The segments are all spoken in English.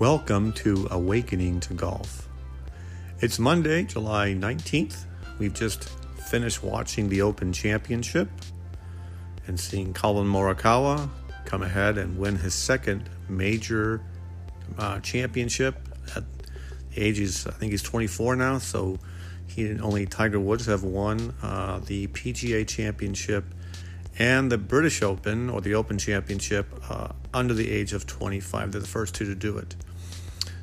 Welcome to Awakening to Golf. It's Monday, July 19th. We've just finished watching the Open Championship and seeing Collin Morikawa come ahead and win his second major uh, championship at the age is I think he's 24 now, so he and only Tiger Woods have won uh, the PGA Championship and the British Open or the Open Championship uh, under the age of 25. They're the first two to do it.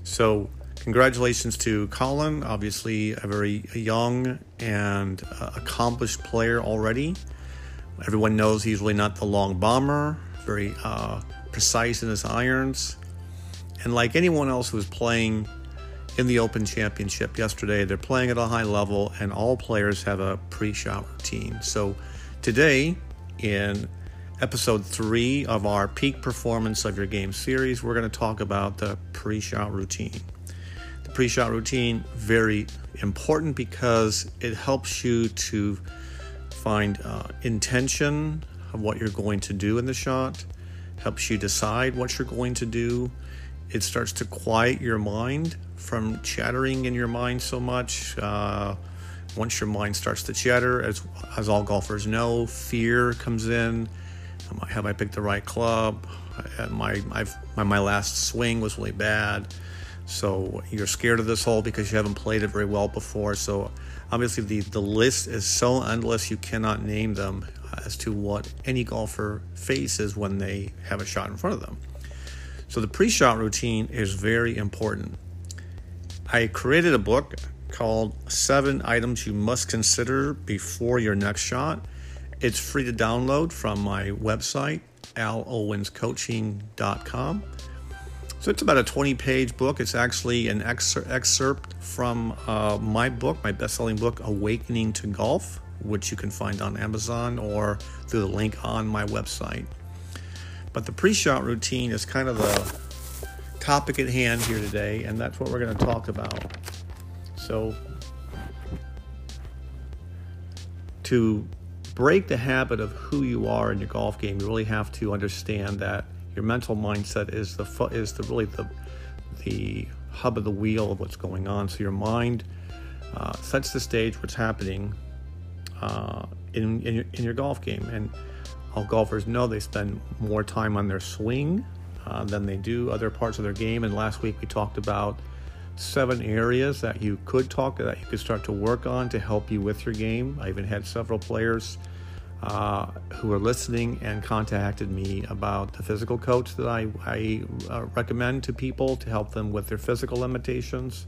So, congratulations to Collin, obviously a very young and uh, accomplished player already. Everyone knows he's really not the long bomber, very uh, precise in his irons. And like anyone else who was playing in the Open Championship yesterday, they're playing at a high level, and all players have a pre shot routine. So, today, in episode three of our peak performance of your game series, we're going to talk about the pre shot routine. The pre shot routine, very important because it helps you to find uh, intention of what you're going to do in the shot, helps you decide what you're going to do. It starts to quiet your mind from chattering in your mind so much. Uh, once your mind starts to chatter, as, as all golfers know, fear comes in have I picked the right club? My, my, my last swing was really bad. So you're scared of this hole because you haven't played it very well before. So obviously the, the list is so endless you cannot name them as to what any golfer faces when they have a shot in front of them. So the pre-shot routine is very important. I created a book called Seven Items You Must Consider Before Your Next Shot. It's free to download from my website, alowenscoaching.com. So it's about a 20 page book. It's actually an excerpt from uh, my book, my best selling book, Awakening to Golf, which you can find on Amazon or through the link on my website. But the pre shot routine is kind of the topic at hand here today, and that's what we're going to talk about. So, to break the habit of who you are in your golf game, you really have to understand that your mental mindset is the is the really the the hub of the wheel of what's going on. So your mind uh, sets the stage what's happening uh, in in your, in your, golf game, and all golfers know they spend more time on their swing uh, than they do other parts of their game. And last week we talked about seven areas that you could talk that you could start to work on to help you with your game. I even had several players uh, who are listening and contacted me about the physical coach that I, I uh, recommend to people to help them with their physical limitations.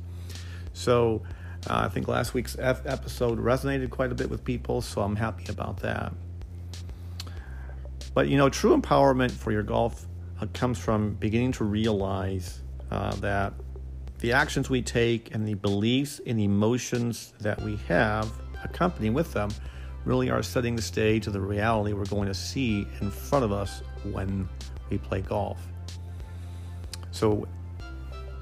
So uh, I think last week's F episode resonated quite a bit with people, so I'm happy about that. But you know, true empowerment for your golf uh, comes from beginning to realize uh, that the actions we take and the beliefs and emotions that we have accompanying with them really are setting the stage of the reality we're going to see in front of us when we play golf. So,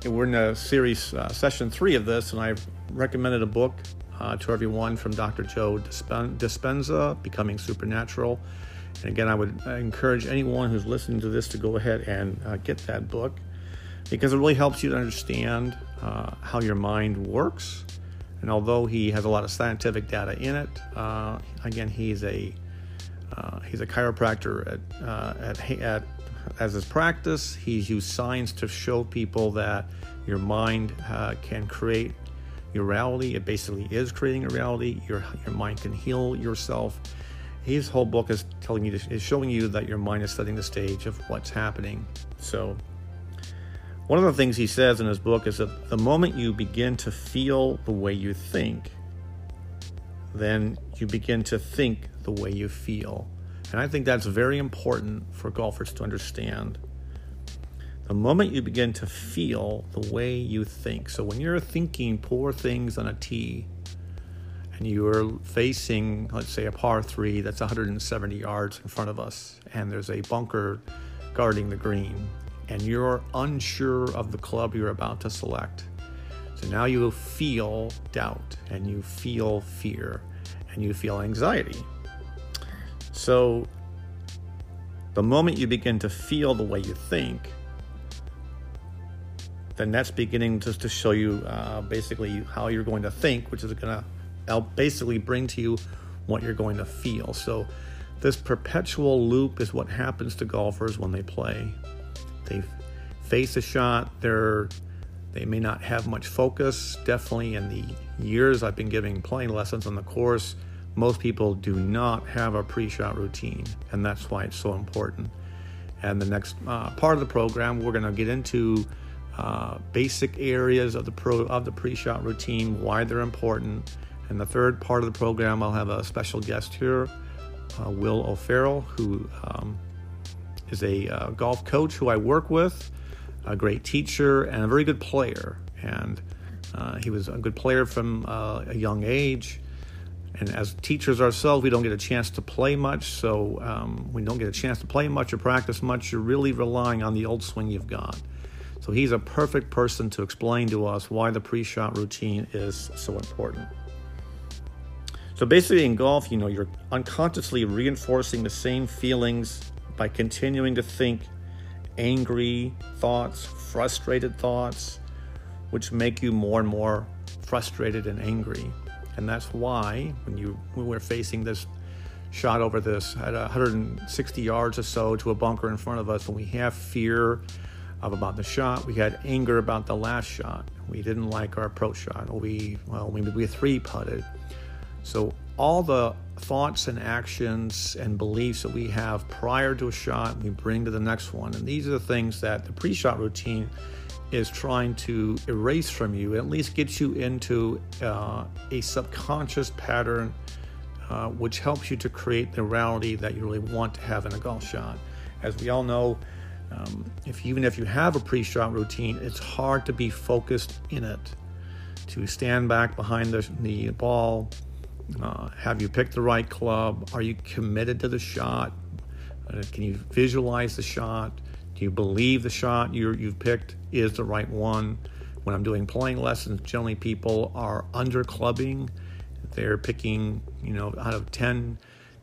we're in a series, uh, session three of this, and I've recommended a book uh, to everyone from Dr. Joe Dispenza, Becoming Supernatural. And again, I would encourage anyone who's listening to this to go ahead and uh, get that book because it really helps you to understand uh, how your mind works. And although he has a lot of scientific data in it, uh, again, he's a uh, he's a chiropractor at, uh, at, at as his practice. He's used science to show people that your mind uh, can create your reality. It basically is creating a reality. Your your mind can heal yourself. His whole book is telling you is showing you that your mind is setting the stage of what's happening. So one of the things he says in his book is that the moment you begin to feel the way you think, then you begin to think the way you feel. And I think that's very important for golfers to understand. The moment you begin to feel the way you think. So when you're thinking poor things on a tee and you're facing, let's say, a par three that's 170 yards in front of us, and there's a bunker guarding the green, and you're unsure of the club you're about to select. So now you feel doubt and you feel fear and you feel anxiety. So the moment you begin to feel the way you think, then that's beginning just to show you uh, basically how you're going to think, which is going to basically bring to you what you're going to feel. So, this perpetual loop is what happens to golfers when they play. They face a shot, they're they may not have much focus. Definitely in the years I've been giving playing lessons on the course, most people do not have a pre-shot routine, and that's why it's so important. And the next uh, part of the program, we're going to get into uh, basic areas of the pro of the pre-shot routine, why they're important. And the third part of the program, I'll have a special guest here, uh, Will O'Farrell, who um, is a uh, golf coach who I work with, a great teacher, and a very good player. And uh, he was a good player from uh, a young age. And as teachers ourselves, we don't get a chance to play much. So um, we don't get a chance to play much or practice much. You're really relying on the old swing you've got. So he's a perfect person to explain to us why the pre shot routine is so important. So basically, in golf, you know, you're unconsciously reinforcing the same feelings by continuing to think angry thoughts, frustrated thoughts, which make you more and more frustrated and angry. And that's why when you when we're facing this shot over this at 160 yards or so to a bunker in front of us, when we have fear of about the shot, we had anger about the last shot. We didn't like our approach shot. We well maybe we three putted. So all the thoughts and actions and beliefs that we have prior to a shot, we bring to the next one. And these are the things that the pre shot routine is trying to erase from you, at least get you into uh, a subconscious pattern uh, which helps you to create the reality that you really want to have in a golf shot. As we all know, um, if even if you have a pre-shot routine, it's hard to be focused in it. To stand back behind the, the ball, uh, have you picked the right club? Are you committed to the shot? Uh, can you visualize the shot? Do you believe the shot you have picked is the right one? When I'm doing playing lessons, generally people are under clubbing. They're picking, you know, out of 10,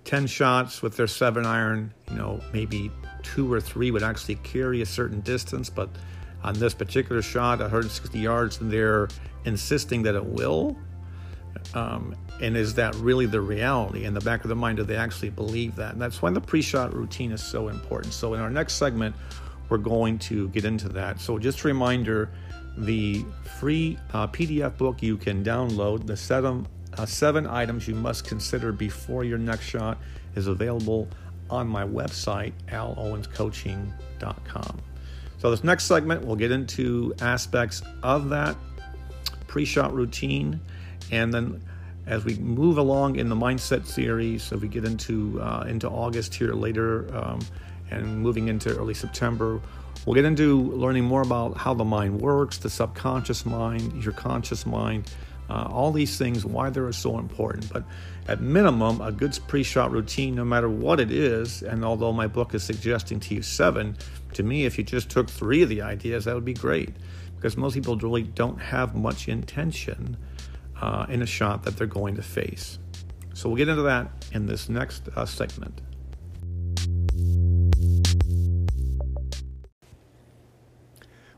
10 shots with their seven iron, you know, maybe two or three would actually carry a certain distance, but on this particular shot, 160 yards, and they're insisting that it will. Um, and is that really the reality? In the back of the mind, do they actually believe that? And that's why the pre shot routine is so important. So, in our next segment, we're going to get into that. So, just a reminder the free uh, PDF book you can download, the seven, uh, seven items you must consider before your next shot, is available on my website, alowenscoaching.com. So, this next segment, we'll get into aspects of that pre shot routine and then as we move along in the mindset series, so we get into uh, into August here later, um, and moving into early September, we'll get into learning more about how the mind works, the subconscious mind, your conscious mind, uh, all these things, why they're so important. But at minimum, a good pre-shot routine, no matter what it is, and although my book is suggesting to you seven, to me, if you just took three of the ideas, that would be great, because most people really don't have much intention uh, in a shot that they're going to face. So we'll get into that in this next uh, segment.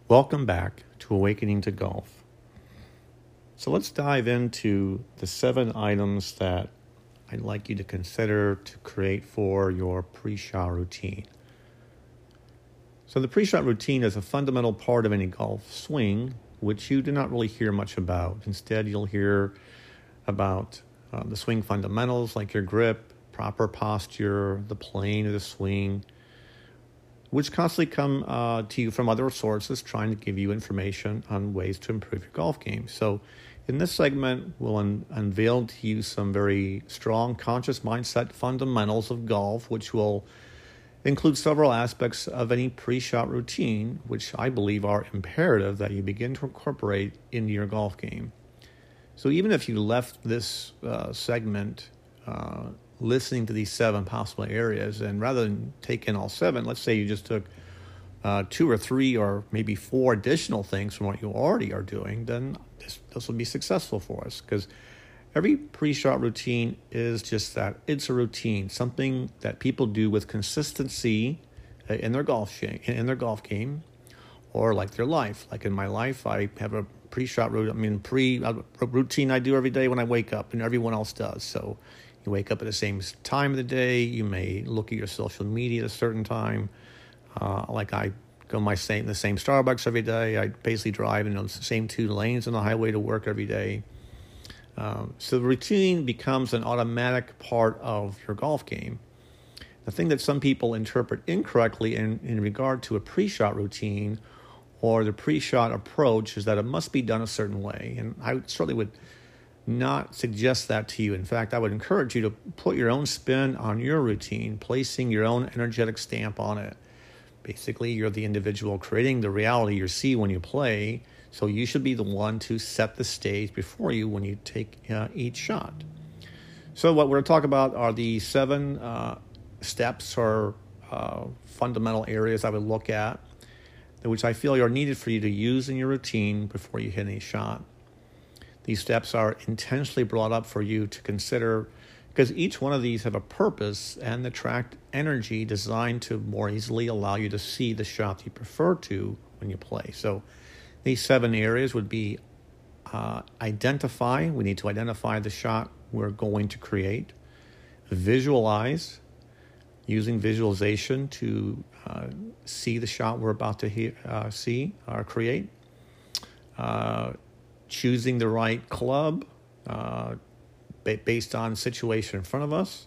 Welcome back to Awakening to Golf. So let's dive into the seven items that I'd like you to consider to create for your pre shot routine. So, the pre shot routine is a fundamental part of any golf swing which you do not really hear much about. Instead, you'll hear about uh, the swing fundamentals like your grip, proper posture, the plane of the swing, which constantly come uh, to you from other sources trying to give you information on ways to improve your golf game. So, in this segment, we'll un- unveil to you some very strong conscious mindset fundamentals of golf, which will includes several aspects of any pre shot routine, which I believe are imperative that you begin to incorporate into your golf game. So, even if you left this uh, segment uh, listening to these seven possible areas, and rather than take in all seven, let's say you just took uh, two or three or maybe four additional things from what you already are doing, then this, this will be successful for us because Every pre shot routine is just that it's a routine, something that people do with consistency in their golf in their golf game, or like their life. Like in my life, I have a pre-shot routine. I mean, pre uh, routine I do every day when I wake up, and everyone else does. So you wake up at the same time of the day. You may look at your social media at a certain time. Uh, like I go my same the same Starbucks every day. I basically drive in the same two lanes on the highway to work every day. Um, so the routine becomes an automatic part of your golf game. The thing that some people interpret incorrectly in, in regard to a pre-shot routine or the pre-shot approach is that it must be done a certain way. And I certainly would not suggest that to you. In fact, I would encourage you to put your own spin on your routine, placing your own energetic stamp on it. Basically, you're the individual creating the reality you see when you play, so you should be the one to set the stage before you when you take uh, each shot. So, what we're going to talk about are the seven uh, steps or uh, fundamental areas I would look at, which I feel are needed for you to use in your routine before you hit any shot. These steps are intentionally brought up for you to consider because each one of these have a purpose and attract energy designed to more easily allow you to see the shot you prefer to when you play. So these seven areas would be uh, identify. We need to identify the shot we're going to create. Visualize, using visualization to uh, see the shot we're about to he- uh, see or create. Uh, choosing the right club uh, based on situation in front of us.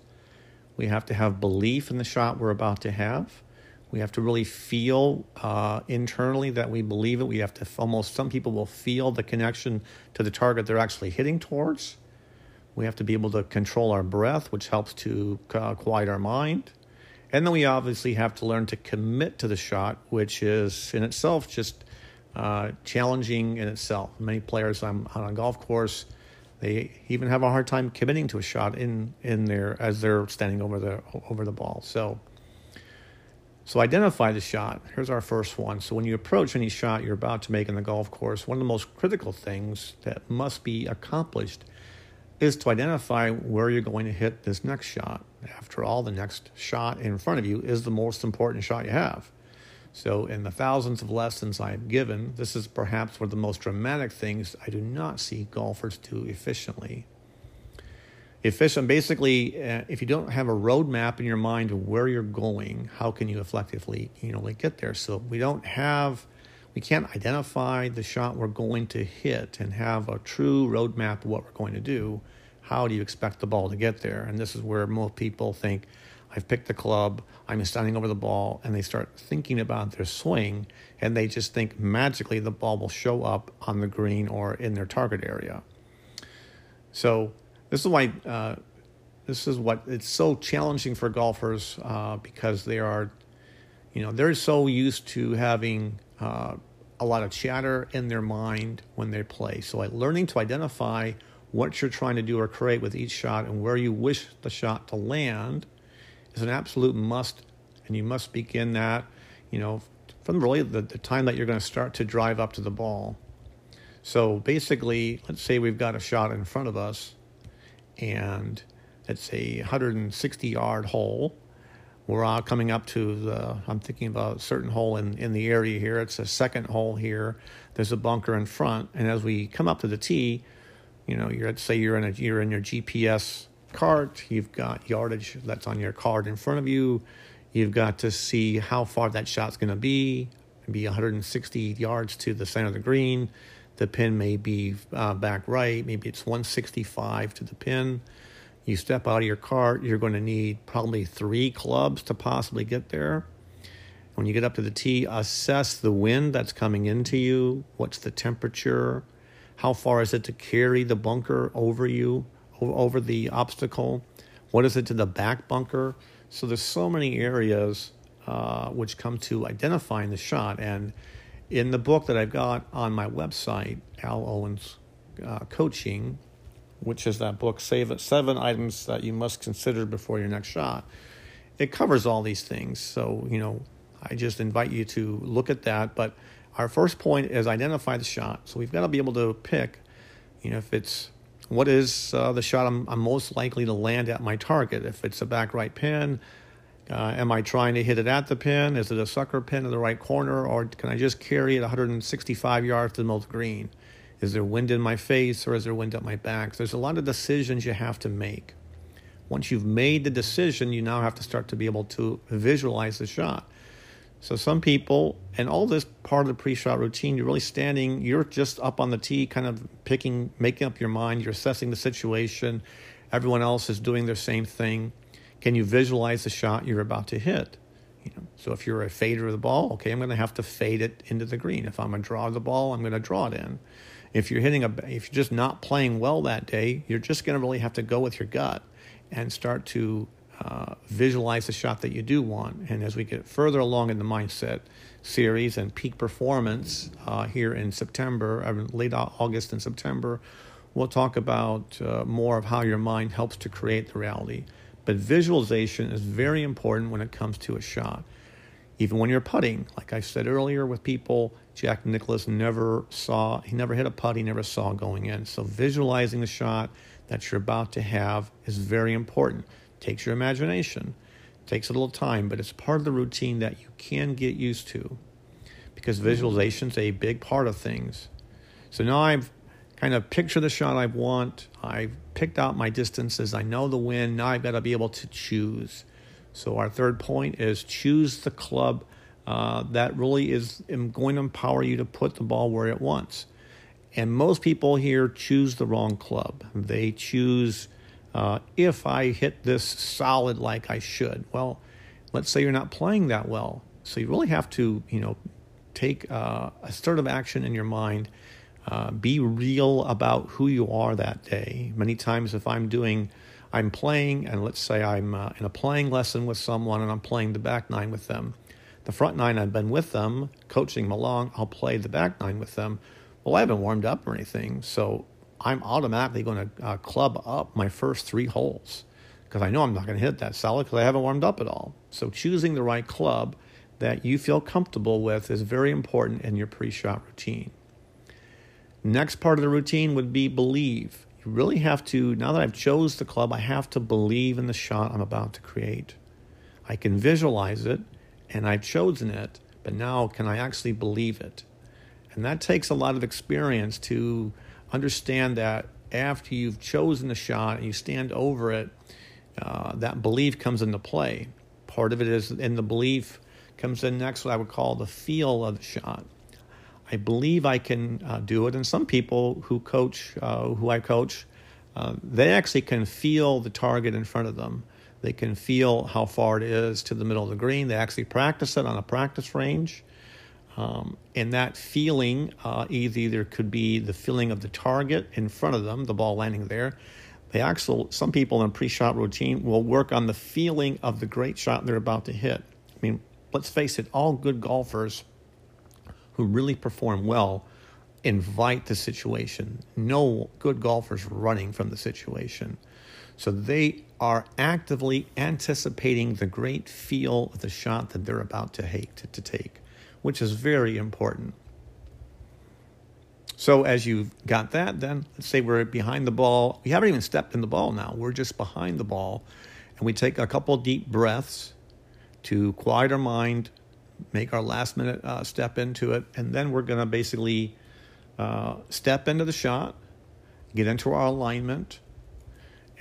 We have to have belief in the shot we're about to have. We have to really feel uh, internally that we believe it. We have to almost, some people will feel the connection to the target they're actually hitting towards. We have to be able to control our breath, which helps to uh, quiet our mind. And then we obviously have to learn to commit to the shot, which is in itself just uh, challenging in itself. Many players on, on a golf course they even have a hard time committing to a shot in in there as they're standing over the over the ball. So so identify the shot. Here's our first one. So when you approach any shot you're about to make in the golf course, one of the most critical things that must be accomplished is to identify where you're going to hit this next shot. After all, the next shot in front of you is the most important shot you have. So, in the thousands of lessons I've given, this is perhaps one of the most dramatic things I do not see golfers do efficiently. Efficient, basically, uh, if you don't have a roadmap in your mind of where you're going, how can you effectively, you know, like get there? So we don't have, we can't identify the shot we're going to hit and have a true roadmap of what we're going to do. How do you expect the ball to get there? And this is where most people think, I've picked the club, I'm standing over the ball, and they start thinking about their swing, and they just think magically the ball will show up on the green or in their target area. So this is why uh, this is what it's so challenging for golfers uh, because they are, you know, they're so used to having uh, a lot of chatter in their mind when they play. So like learning to identify what you're trying to do or create with each shot and where you wish the shot to land is an absolute must, and you must begin that, you know, from really the, the time that you're going to start to drive up to the ball. So basically, let's say we've got a shot in front of us, and it's a 160 yard hole. We're all coming up to the, I'm thinking about a certain hole in, in the area here. It's a second hole here. There's a bunker in front. And as we come up to the tee, you know, you're, say you're in a, you're in your GPS cart, you've got yardage that's on your card in front of you. You've got to see how far that shot's going to be, be 160 yards to the center of the green. The pin may be uh, back right, maybe it's 165 to the pin. You step out of your cart, you're going to need probably three clubs to possibly get there. When you get up to the tee, assess the wind that's coming into you. What's the temperature? How far is it to carry the bunker over you? over the obstacle? What is it to the back bunker? So there's so many areas uh, which come to identifying the shot. And in the book that I've got on my website, Al Owens uh, Coaching, which is that book, Save Seven Items That You Must Consider Before Your Next Shot, it covers all these things. So, you know, I just invite you to look at that. But our first point is identify the shot. So we've got to be able to pick, you know, if it's what is uh, the shot I'm, I'm, most likely to land at my target? If it's a back right pin, Uh, am I trying to hit it at the pin? Is it a sucker pin in the right corner? Or can I just carry it 165 yards to the middle green? Is there wind in my face or is there wind at my back? There's a lot of decisions you have to make. Once you've made the decision, you now have to start to be able to visualize the shot. So some people, and all this part of the pre-shot routine, you're really standing, you're just up on the tee, kind of picking, making up your mind, you're assessing the situation. Everyone else is doing their same thing. Can you visualize the shot you're about to hit? You know, so if you're a fader of the ball, okay, I'm going to have to fade it into the green. If I'm to draw the ball, I'm going to draw it in. If you're hitting a, if you're just not playing well that day, you're just going to really have to go with your gut and start to uh, visualize the shot that you do want. And as we get further along in the mindset series and peak performance uh, here in September, uh, late August and September, we'll talk about uh, more of how your mind helps to create the reality. But visualization is very important when it comes to a shot. Even when you're putting, like I said earlier with people, Jack Nicklaus never saw, he never hit a putt, he never saw going in. So visualizing the shot that you're about to have is very important. Takes your imagination, takes a little time, but it's part of the routine that you can get used to because visualization is a big part of things. So now I've kind of pictured the shot I want. I've picked out my distances. I know the wind. Now I've got to be able to choose. So our third point is choose the club uh, that really is going to empower you to put the ball where it wants. And most people here choose the wrong club. They choose uh, if I hit this solid like I should. Well, let's say you're not playing that well. So you really have to, you know, take uh, assertive action in your mind. Uh, be real about who you are that day. Many times, if I'm doing, I'm playing, and let's say I'm uh, in a playing lesson with someone and I'm playing the back nine with them. The front nine, I've been with them, coaching them along, I'll play the back nine with them well, I haven't warmed up or anything, so I'm automatically going to uh, club up my first three holes because I know I'm not going to hit that solid because I haven't warmed up at all. So choosing the right club that you feel comfortable with is very important in your pre-shot routine. Next part of the routine would be believe. You really have to, now that I've chose the club, I have to believe in the shot I'm about to create. I can visualize it and I've chosen it, but now can I actually believe it? And that takes a lot of experience to understand that after you've chosen the shot and you stand over it, uh, that belief comes into play. Part of it is in the belief comes in next, what I would call the feel of the shot. I believe I can uh, do it. And some people who coach, uh, who I coach, uh, they actually can feel the target in front of them. They can feel how far it is to the middle of the green. They actually practice it on a practice range. Um, and that feeling uh, either could be the feeling of the target in front of them, the ball landing there. They actually, some people in pre-shot routine will work on the feeling of the great shot they're about to hit. I mean, let's face it, all good golfers who really perform well invite the situation. No good golfers running from the situation. So they are actively anticipating the great feel of the shot that they're about to, hate, to, take which is very important. So as you've got that, then let's say we're behind the ball. We haven't even stepped in the ball now. We're just behind the ball. And we take a couple deep breaths to quiet our mind, make our last minute uh, step into it. And then we're going to basically uh, step into the shot, get into our alignment.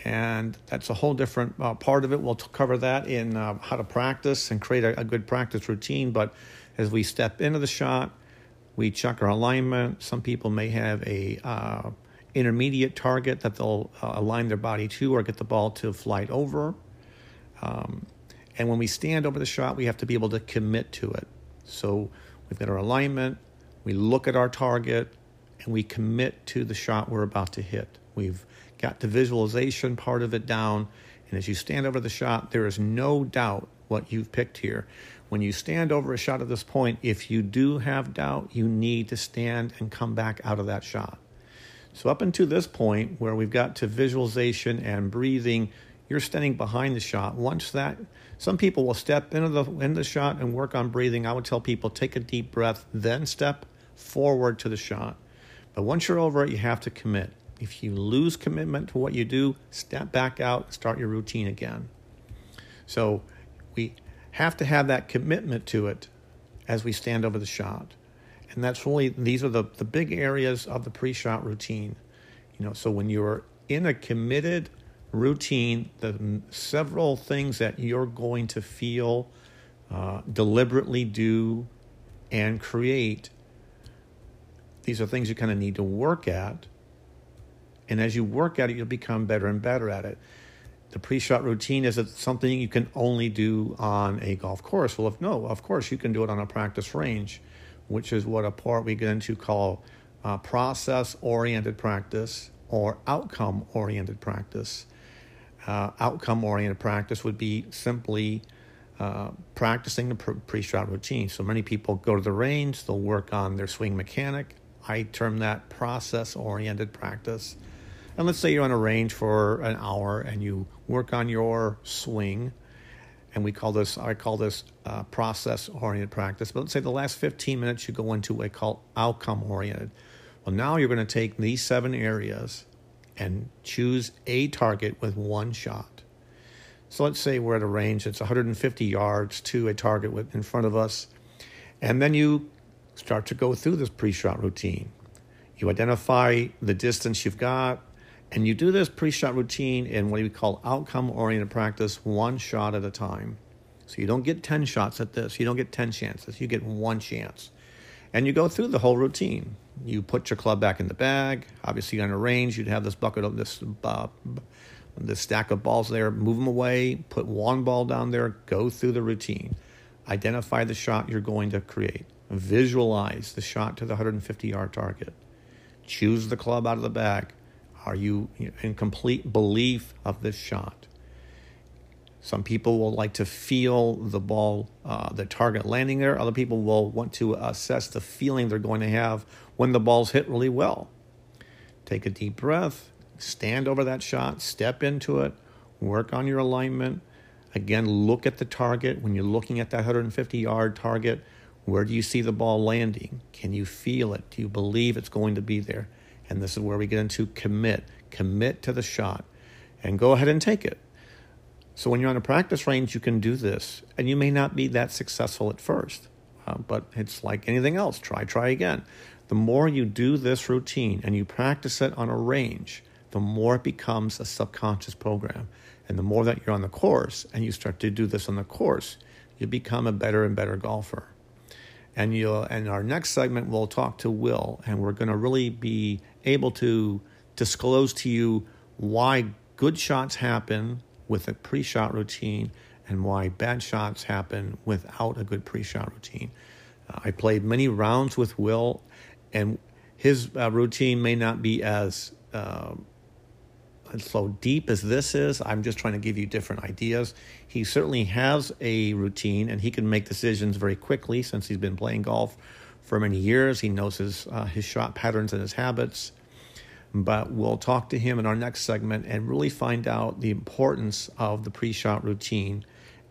And that's a whole different uh, part of it. We'll t- cover that in uh, how to practice and create a, a good practice routine. But as we step into the shot, we check our alignment. Some people may have a uh, intermediate target that they'll uh, align their body to or get the ball to flight over. Um, and when we stand over the shot, we have to be able to commit to it. So we've got our alignment, we look at our target, and we commit to the shot we're about to hit. We've got the visualization part of it down. And as you stand over the shot, there is no doubt what you've picked here. When you stand over a shot at this point, if you do have doubt, you need to stand and come back out of that shot. So, up until this point, where we've got to visualization and breathing, you're standing behind the shot. Once that, some people will step into the into the shot and work on breathing. I would tell people take a deep breath, then step forward to the shot. But once you're over it, you have to commit. If you lose commitment to what you do, step back out, and start your routine again. So we have to have that commitment to it as we stand over the shot. And that's really, these are the, the big areas of the pre shot routine. You know, so when you're in a committed routine, the several things that you're going to feel, uh, deliberately do, and create, these are things you kind of need to work at. And as you work at it, you'll become better and better at it. The pre-shot routine is it something you can only do on a golf course. Well if no of course you can do it on a practice range which is what a part we get into call uh, process oriented practice or outcome oriented practice uh, outcome oriented practice would be simply uh, practicing the pre-shot routine so many people go to the range they'll work on their swing mechanic i term that process oriented practice and let's say you're on a range for an hour and you work on your swing, and we call this, I call this uh, process oriented practice. But let's say the last 15 minutes you go into what I call outcome oriented. Well, now you're going to take these seven areas and choose a target with one shot. So let's say we're at a range that's 150 yards to a target in front of us. And then you start to go through this pre shot routine. You identify the distance you've got, and you do this pre shot routine in what we call outcome oriented practice, one shot at a time. So you don't get 10 shots at this, you don't get 10 chances, you get one chance. And you go through the whole routine. You put your club back in the bag. Obviously, on a range, you'd have this bucket of this, uh, this stack of balls there. Move them away. Put one ball down there. Go through the routine. Identify the shot you're going to create. Visualize the shot to the 150 yard target. Choose the club out of the bag. Are you in complete belief of this shot? Some people will like to feel the ball, uh, the target landing there. Other people will want to assess the feeling they're going to have when the ball's hit really well. Take a deep breath, stand over that shot, step into it, work on your alignment. Again, look at the target. When you're looking at that 150 yard target, where do you see the ball landing? Can you feel it? Do you believe it's going to be there? And this is where we get into commit. Commit to the shot and go ahead and take it. So when you're on a practice range, you can do this, and you may not be that successful at first, uh, but it's like anything else. Try, try again. The more you do this routine and you practice it on a range, the more it becomes a subconscious program. And the more that you're on the course and you start to do this on the course, you become a better and better golfer and you'll and our next segment we'll talk to Will, and we're to really be able to disclose to you why good shots happen with a pre-shot routine and why bad shots happen without a good pre-shot routine. Uh, I played many rounds with Will, and his uh, routine may not be as uh, so deep as this is. I'm just trying to give you different ideas. He certainly has a routine and he can make decisions very quickly since he's been playing golf for many years. He knows his, uh, his shot patterns and his habits. But we'll talk to him in our next segment and really find out the importance of the pre shot routine.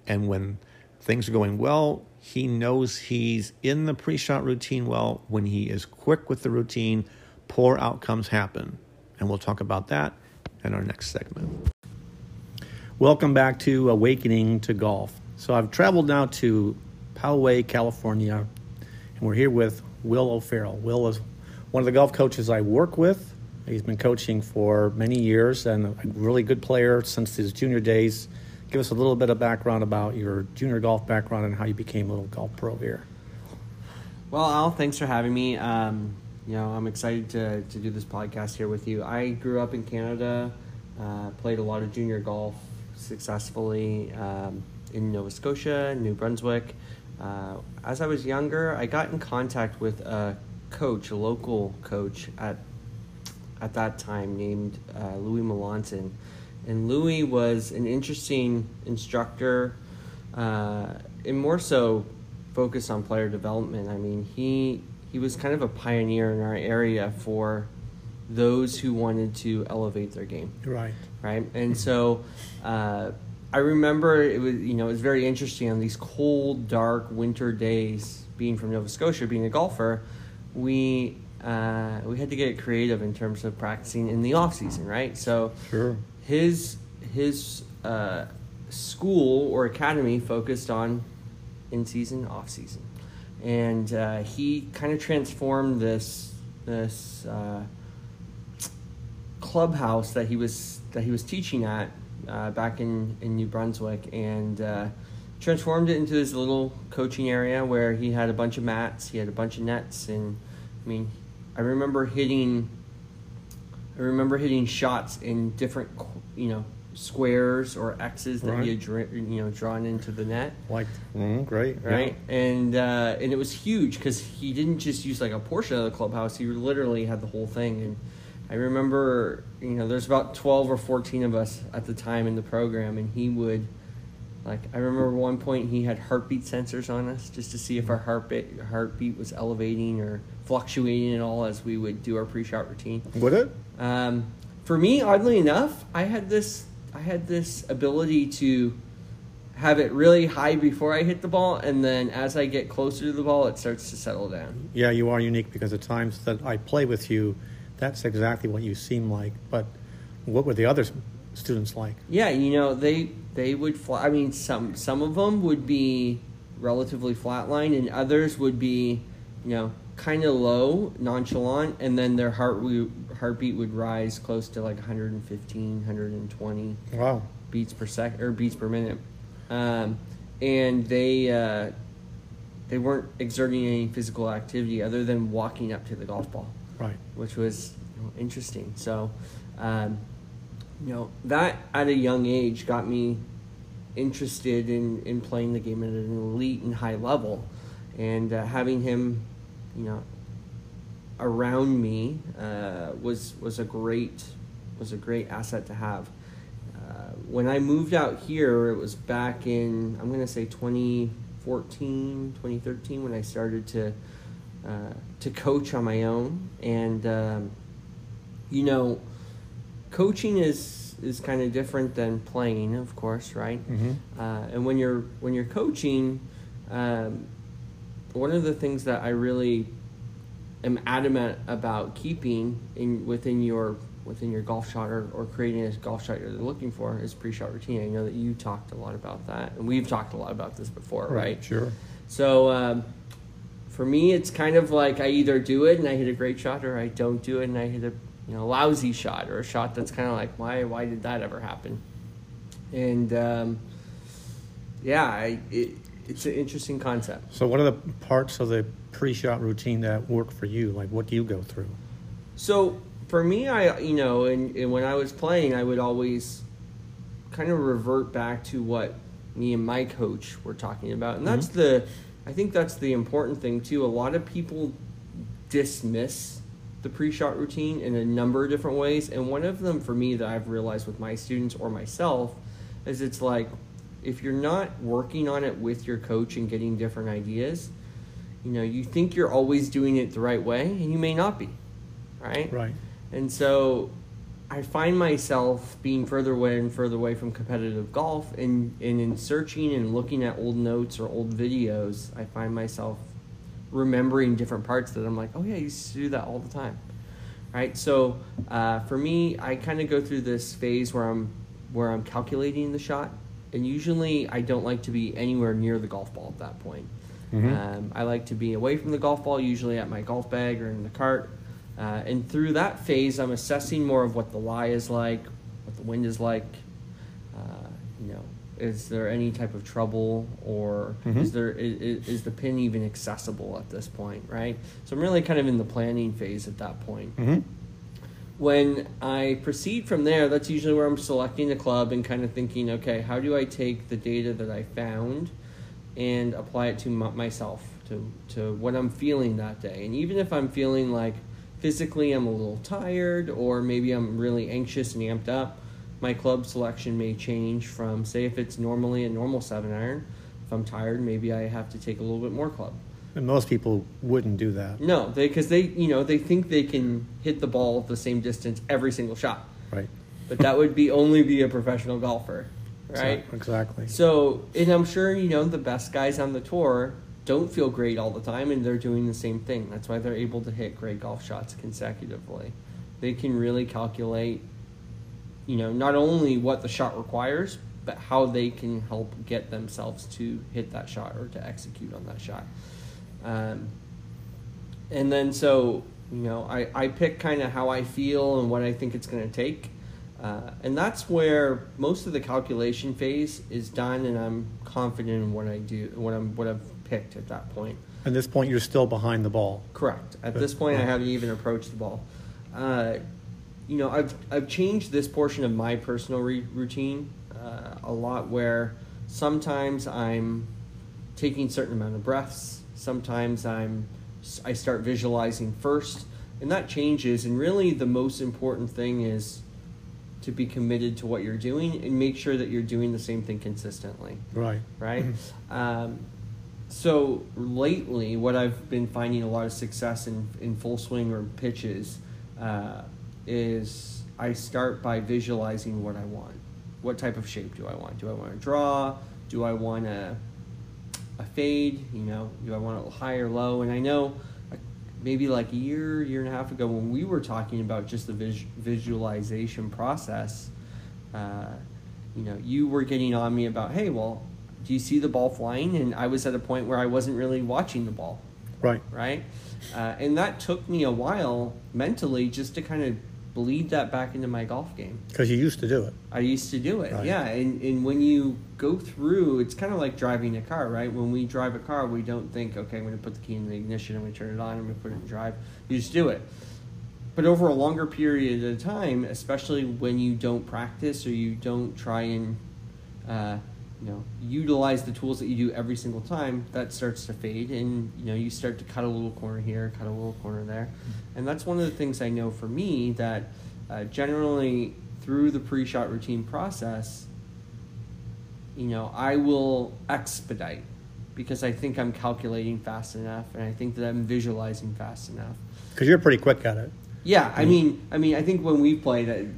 And when things are going well, he knows he's in the pre shot routine well. When he is quick with the routine, poor outcomes happen. And we'll talk about that in our next segment. Welcome back to Awakening to Golf. So I've traveled now to Poway, California, and we're here with Will O'Farrell. Will is one of the golf coaches I work with. He's been coaching for many years and a really good player since his junior days. Give us a little bit of background about your junior golf background and how you became a little golf pro here. Well, Al, thanks for having me. Um, you know, I'm excited to, to do this podcast here with you. I grew up in Canada, uh, played a lot of junior golf successfully um, in Nova Scotia, New Brunswick. Uh, as I was younger, I got in contact with a coach, a local coach at at that time named uh, Louis Melanson. And Louis was an interesting instructor, uh, and more so focused on player development. I mean, he he was kind of a pioneer in our area for those who wanted to elevate their game. Right. Right. And so uh, I remember it was you know it was very interesting on these cold, dark winter days. Being from Nova Scotia, being a golfer, we uh, we had to get creative in terms of practicing in the off season, right? So sure. his his uh, school or academy focused on in season, off season, and uh, he kind of transformed this this uh, clubhouse that he was that he was teaching at uh, back in in New Brunswick and. Uh, transformed it into this little coaching area where he had a bunch of mats, he had a bunch of nets, and I mean, I remember hitting, I remember hitting shots in different, you know, squares or X's that Right. he had, you know, drawn into the net, Like, mm, great. yeah. right? And uh, and it was huge because he didn't just use like a portion of the clubhouse; he literally had the whole thing. And I remember, you know, there's about twelve or fourteen of us at the time in the program, and he would. Like I remember one point he had heartbeat sensors on us just to see if our heartbeat heartbeat was elevating or fluctuating at all as we would do our pre-shot routine. Would it? Um, for me, oddly enough, I had this I had this ability to have it really high before I hit the ball, and then as I get closer to the ball, it starts to settle down. Yeah, you are unique because the times that I play with you, that's exactly what you seem like. But what were the other s- students like? Yeah, you know they they would fly. I mean, some some of them would be relatively flatline, and others would be, you know, kind of low, nonchalant, and then their heart wo- heartbeat would rise close to like 115, 120 Wow. beats per sec or beats per minute, um, and they uh, they weren't exerting any physical activity other than walking up to the golf ball Right. which was you know, interesting. So, um, you know, that at a young age got me interested in, in playing the game at an elite and high level. And uh, having him, you know, around me uh, was was a great was a great asset to have. Uh, when I moved out here, it was back in I'm going to say 2014, 2013 when I started to uh, to coach on my own, and um, you know, coaching is is kind of different than playing, of course, right? Mm-hmm. Uh, and when you're when you're coaching, um, one of the things that I really am adamant about keeping in within your within your golf shot or, or creating a golf shot you're looking for is pre-shot routine. I know that you talked a lot about that, and we've talked a lot about this before, right? Sure. So um, for me, it's kind of like I either do it and I hit a great shot, or I don't do it and I hit a you know lousy shot, or a shot that's kind of like why why did that ever happen? And um, yeah, I, it, it's an interesting concept. So, what are the parts of the pre-shot routine that work for you? Like, what do you go through? So for me, I you know, and, and when I was playing, I would always kind of revert back to what me and my coach were talking about, and that's the, I think that's the important thing too. A lot of people dismiss the pre-shot routine in a number of different ways, and one of them for me that I've realized with my students or myself is it's like if you're not working on it with your coach and getting different ideas, you know, you think you're always doing it the right way, and you may not be, right? Right. And so I find myself being further away and further away from competitive golf and, and in searching and looking at old notes or old videos, I find myself remembering different parts that I'm like, oh yeah, I used to do that all the time. Right? So uh, for me, I kind of go through this phase where I'm where I'm calculating the shot. And usually I don't like to be anywhere near the golf ball at that point. Mhm. Um, I like to be away from the golf ball, usually at my golf bag or in the cart. Uh, and through that phase, I'm assessing more of what the lie is like, what the wind is like. Is there any type of trouble, or Mhm. is there is, is the pin even accessible at this point, right? So I'm really kind of in the planning phase at that point. Mm-hmm. When I proceed from there, that's usually where I'm selecting the club and kind of thinking, okay, how do I take the data that I found and apply it to m- myself, to, to what I'm feeling that day? And even if I'm feeling like physically I'm a little tired or maybe I'm really anxious and amped up, my club selection may change from, say, if it's normally a normal seven iron, if I'm tired, maybe I have to take a little bit more club. And most people wouldn't do that. No, because they, you know, they think they can hit the ball the same distance every single shot, Right. but that would be only be a professional golfer, right? Exactly. So, and I'm sure you know the best guys on the tour don't feel great all the time, and they're doing the same thing. That's why they're able to hit great golf shots consecutively. They can really calculate, you know, not only what the shot requires, but how they can help get themselves to hit that shot or to execute on that shot. Um, and then so you know I, I pick kind of how I feel and what I think it's going to take. Uh, and that's where most of the calculation phase is done, and I'm confident in what I do, what I'm, what I've picked at that point. At this point, you're still behind the ball. Correct. At this point, I haven't even approached the ball. Uh, you know, I've I've changed this portion of my personal re- routine uh, a lot, where sometimes I'm taking certain amount of breaths. Sometimes I'm I start visualizing first, and that changes. And really, the most important thing is to be committed to what you're doing and make sure that you're doing the same thing consistently. Right. Right. um, so lately, what I've been finding a lot of success in in full swing or pitches uh, is I start by visualizing what I want. What type of shape do I want? Do I want to draw? Do I want a a fade? You know, do I want it high or low? And I know maybe like a year, year and a half ago when we were talking about just the vis- visualization process, uh, you know, you were getting on me about, hey, well, do you see the ball flying? And I was at a point where I wasn't really watching the ball. Right. Right. Uh, and that took me a while mentally just to kind of bleed that back into my golf game. Because you used to do it. I used to do it, Right. yeah. And, and when you go through, it's kind of like driving a car, right? When we drive a car, we don't think, okay, I'm going to put the key in the ignition, I'm going to turn it on, I'm going to put it in drive. You just do it. But over a longer period of time, especially when you don't practice or you don't try and, uh, you know, utilize the tools that you do every single time, that starts to fade, and you know, you start to cut a little corner here, cut a little corner there, and that's one of the things I know for me that uh, generally through the pre-shot routine process, you know, I will expedite because I think I'm calculating fast enough, and I think that I'm visualizing fast enough. Because you're pretty quick at it. Yeah, I mean, I mean, I think when we played,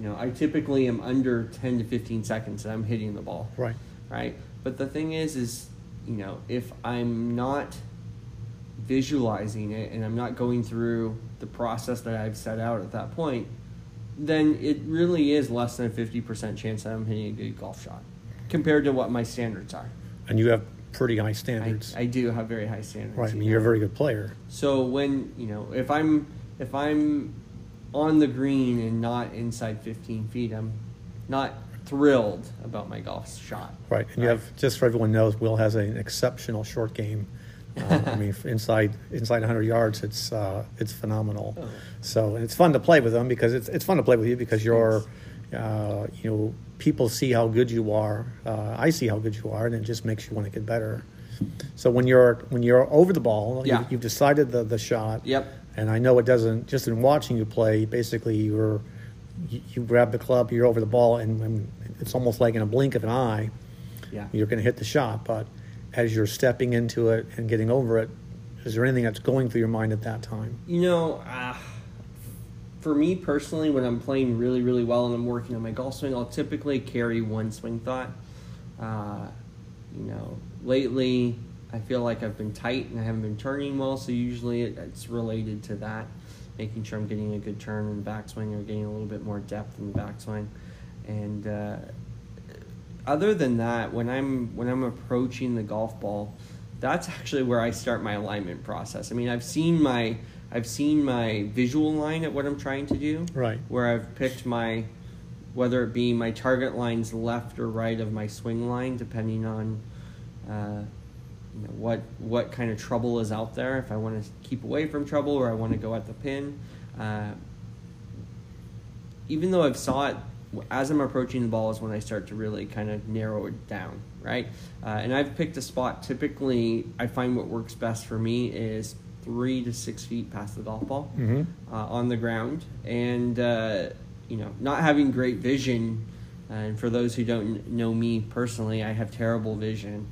you know, I typically am under ten to fifteen seconds, and I'm hitting the ball. Right. Right. But the thing is, is you know, if I'm not visualizing it and I'm not going through the process that I've set out at that point, then it really is less than a fifty percent chance that I'm hitting a good golf shot compared to what my standards are. And you have pretty high standards. I do have very high standards. right. I mean, you're a very good player. So when you know if I'm if I'm on the green and not inside 15 feet, I'm not thrilled about my golf shot. Right. And you have, just for everyone knows, Will has an exceptional short game. Uh, I mean, inside inside 100 yards, it's uh, it's phenomenal. Oh. So and it's fun to play with him because it's it's fun to play with you because you're, uh, you know, people see how good you are. Uh, I see how good you are, and it just makes you want to get better. So when you're when you're over the ball, Yeah. you, you've decided the the shot. Yep. And I know it doesn't. Just in watching you play, basically you're you, you grab the club, you're over the ball, and, and it's almost like in a blink of an eye, Yeah. you're going to hit the shot. But as you're stepping into it and getting over it, is there anything that's going through your mind at that time? You know, uh, for me personally, when I'm playing really, really well and I'm working on my golf swing, I'll typically carry one swing thought. Uh, you know, lately I feel like I've been tight and I haven't been turning well, so usually it, it's related to that, making sure I'm getting a good turn in the backswing or getting a little bit more depth in the backswing. And uh, other than that, when I'm when I'm approaching the golf ball, that's actually where I start my alignment process. I mean, I've seen my I've seen my visual line at what I'm trying to do. Right. Where I've picked my whether it be my target lines left or right of my swing line, depending on uh, you know what what kind of trouble is out there. If I want to keep away from trouble or I want to go at the pin. Uh, even though I've saw it as I'm approaching the ball is when I start to really kind of narrow it down, right? Uh, and I've picked a spot. Typically, I find what works best for me is three to six feet past the golf ball Mhm. uh, on the ground, and uh, you know, not having great vision. uh, And for those who don't know me personally, I have terrible vision.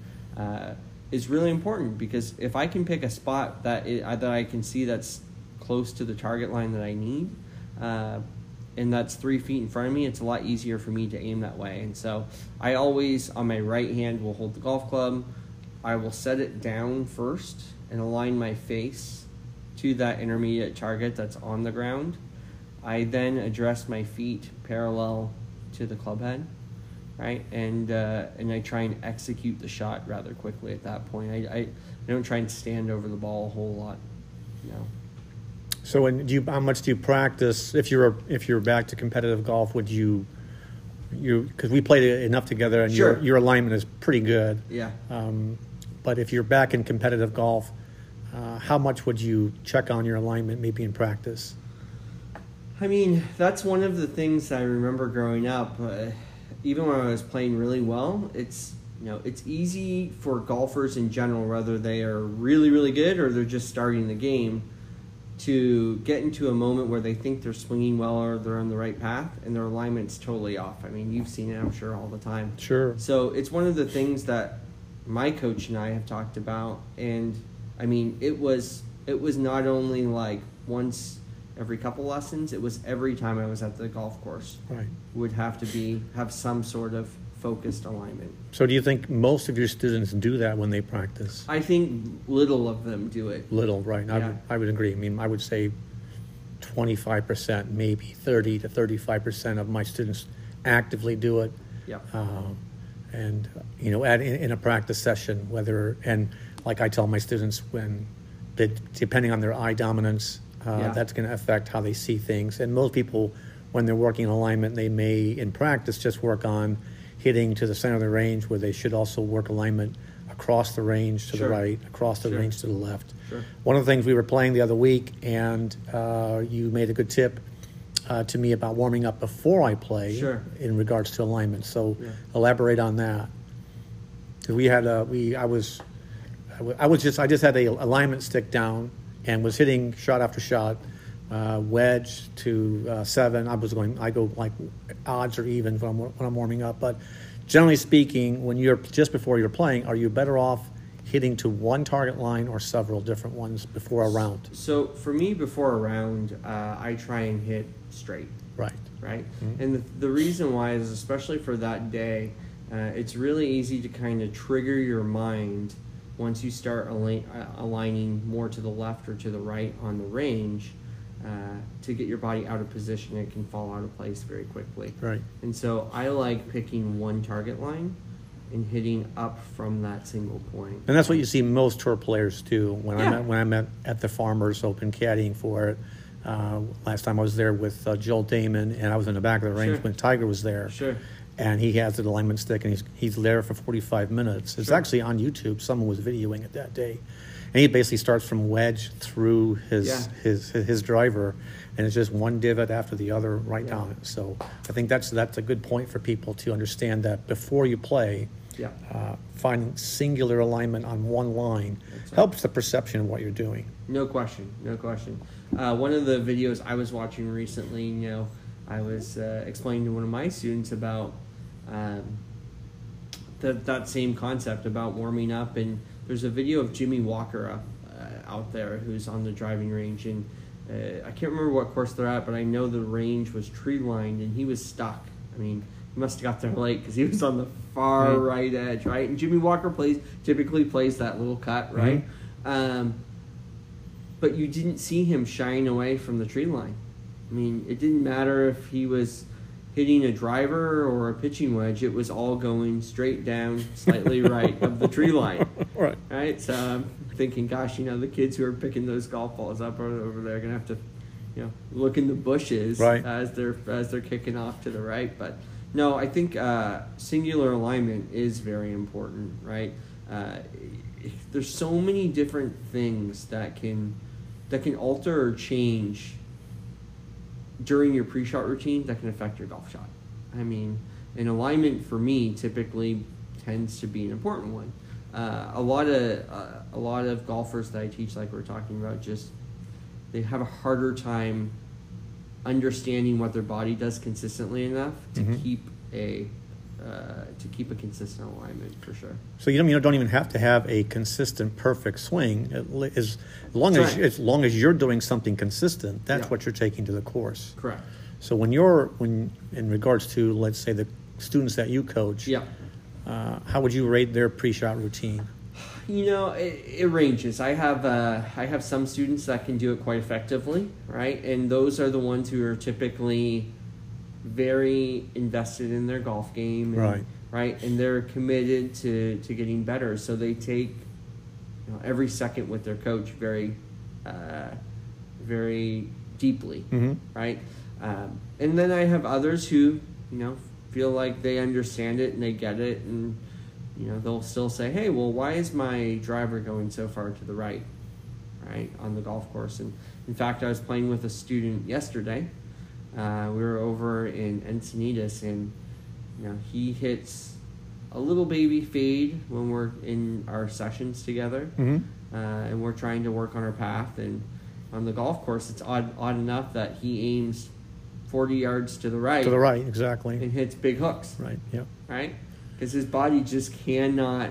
Is really important because if I can pick a spot that i that I can see that's close to the target line that I need, uh, and that's three feet in front of me, it's a lot easier for me to aim that way. And so I always, on my right hand, will hold the golf club. I will set it down first and align my face to that intermediate target that's on the ground. I then address my feet parallel to the club head. Right? And uh, and I try and execute the shot rather quickly at that point. I, I, I don't try and stand over the ball a whole lot. You know. So, when do you, how much do you practice? If you're if you're back to competitive golf, would you you because we played enough together, and Sure. your your alignment is pretty good. Yeah. Um, but if you're back in competitive golf, uh, how much would you check on your alignment, maybe in practice? I mean, that's one of the things I remember growing up. Uh, even when I was playing really well, it's you know it's easy for golfers in general, whether they are really really good or they're just starting the game, to get into a moment where they think they're swinging well or they're on the right path and their alignment's totally off. I mean, you've seen it, I'm sure, all the time. Sure. So it's one of the things that my coach and I have talked about, and I mean, it was it was not only like once every couple lessons; it was every time I was at the golf course Right. would have to be have some sort of focused alignment. So, do you think most of your students do that when they practice? I think little of them do it. Little, right? I, Yeah. would, I would agree. I mean, I would say 25%, maybe 30 to 35% of my students actively do it. Yeah. Um, and, you know, at, in, in a practice session, whether, and like I tell my students, when, that depending on their eye dominance, uh, Yeah. that's going to affect how they see things. And most people, when they're working in alignment, they may, in practice, just work on hitting to the center of the range, where they should also work alignment across the range to Sure. the right, across the Sure. range to the left. Sure. One of the things we were playing the other week, and uh, you made a good tip uh, to me about warming up before I play in regards to alignment. So Yeah. elaborate on that. we had a we I was I I was just I just had a alignment stick down and was hitting shot after shot, uh, wedge to uh, seven. I was going I go like odds or even when I'm, when I'm warming up, but generally speaking, when you're just before you're playing, are you better off hitting to one target line or several different ones before a round? So for me, before a round, uh, I try and hit straight. Right. right? And the, the reason why is especially for that day, uh, it's really easy to kind of trigger your mind once you start align, uh, aligning more to the left or to the right on the range uh, to get your body out of position. It can fall out of place very quickly. Right. And so I like picking one target line and hitting up from that single point. And that's what you see most tour players do. When I Yeah. met when I met at the Farmers Open caddying for it, uh, last time I was there with uh, Joel Dahmen, and I was in the back of the range Sure. when Tiger was there. Sure. And he has the alignment stick, and he's he's there for 45 minutes. It's Sure. actually on YouTube. Someone was videoing it that day, and he basically starts from wedge through his Yeah. his, his his driver, and it's just one divot after the other right Yeah. down it. So I think that's that's a good point for people to understand that before you play Yeah. uh, finding singular alignment on one line right. helps the perception of what you're doing. No question, no question. Uh, one of the videos I was watching recently, you know, I was uh, explaining to one of my students about um, that that same concept about warming up, and there's a video of Jimmy Walker up, uh, out there who's on the driving range, and uh, I can't remember what course they're at, but I know the range was tree lined, and he was stuck. I mean, he must have got there late because he was on the far Mhm. right edge, right? And Jimmy Walker plays typically plays that little cut, right? Um, but you didn't see him shying away from the tree line. I mean, it didn't matter if he was hitting a driver or a pitching wedge; it was all going straight down, slightly right of the tree line. Right. Right. So I'm thinking, gosh, you know, the kids who are picking those golf balls up over over there are gonna have to, you know, look in the bushes Right. as they're as they're kicking off to the right. But no, I think uh, singular alignment is very important. Right. Uh, there's so many different things that can that can alter or change during your pre-shot routine that can affect your golf shot. I mean, an alignment for me typically tends to be an important one. Uh, a lot of uh, a lot of golfers that I teach, like we're talking about, just they have a harder time understanding what their body does consistently enough to Mhm. keep a uh, to keep a consistent alignment for sure. So you don't, you don't even have to have a consistent, perfect swing. As long That's as right. as long as you're doing something consistent, that's Yeah. what you're taking to the course. Correct. So when you're when in regards to let's say the students that you coach, Yeah. uh, how would you rate their pre-shot routine? You know, it, it ranges. I have uh, I have some students that can do it quite effectively, right? And those are the ones who are typically very invested in their golf game, and, Right. Right, and they're committed to to getting better. So they take you know, every second with their coach very, uh, very deeply, Mhm. right? Um, and then I have others who, you know, feel like they understand it and they get it, and you know, they'll still say, "Hey, well, why is my driver going so far to the right?" Right on the golf course. And in fact, I was playing with a student yesterday. Uh, we were over in Encinitas, and you know, he hits a little baby fade when we're in our sessions together Mhm. uh, and we're trying to work on our path. And on the golf course, it's odd, odd enough that he aims 40 yards to the right, To the right, exactly. and hits big hooks, Right. Yeah. right? Because his body just cannot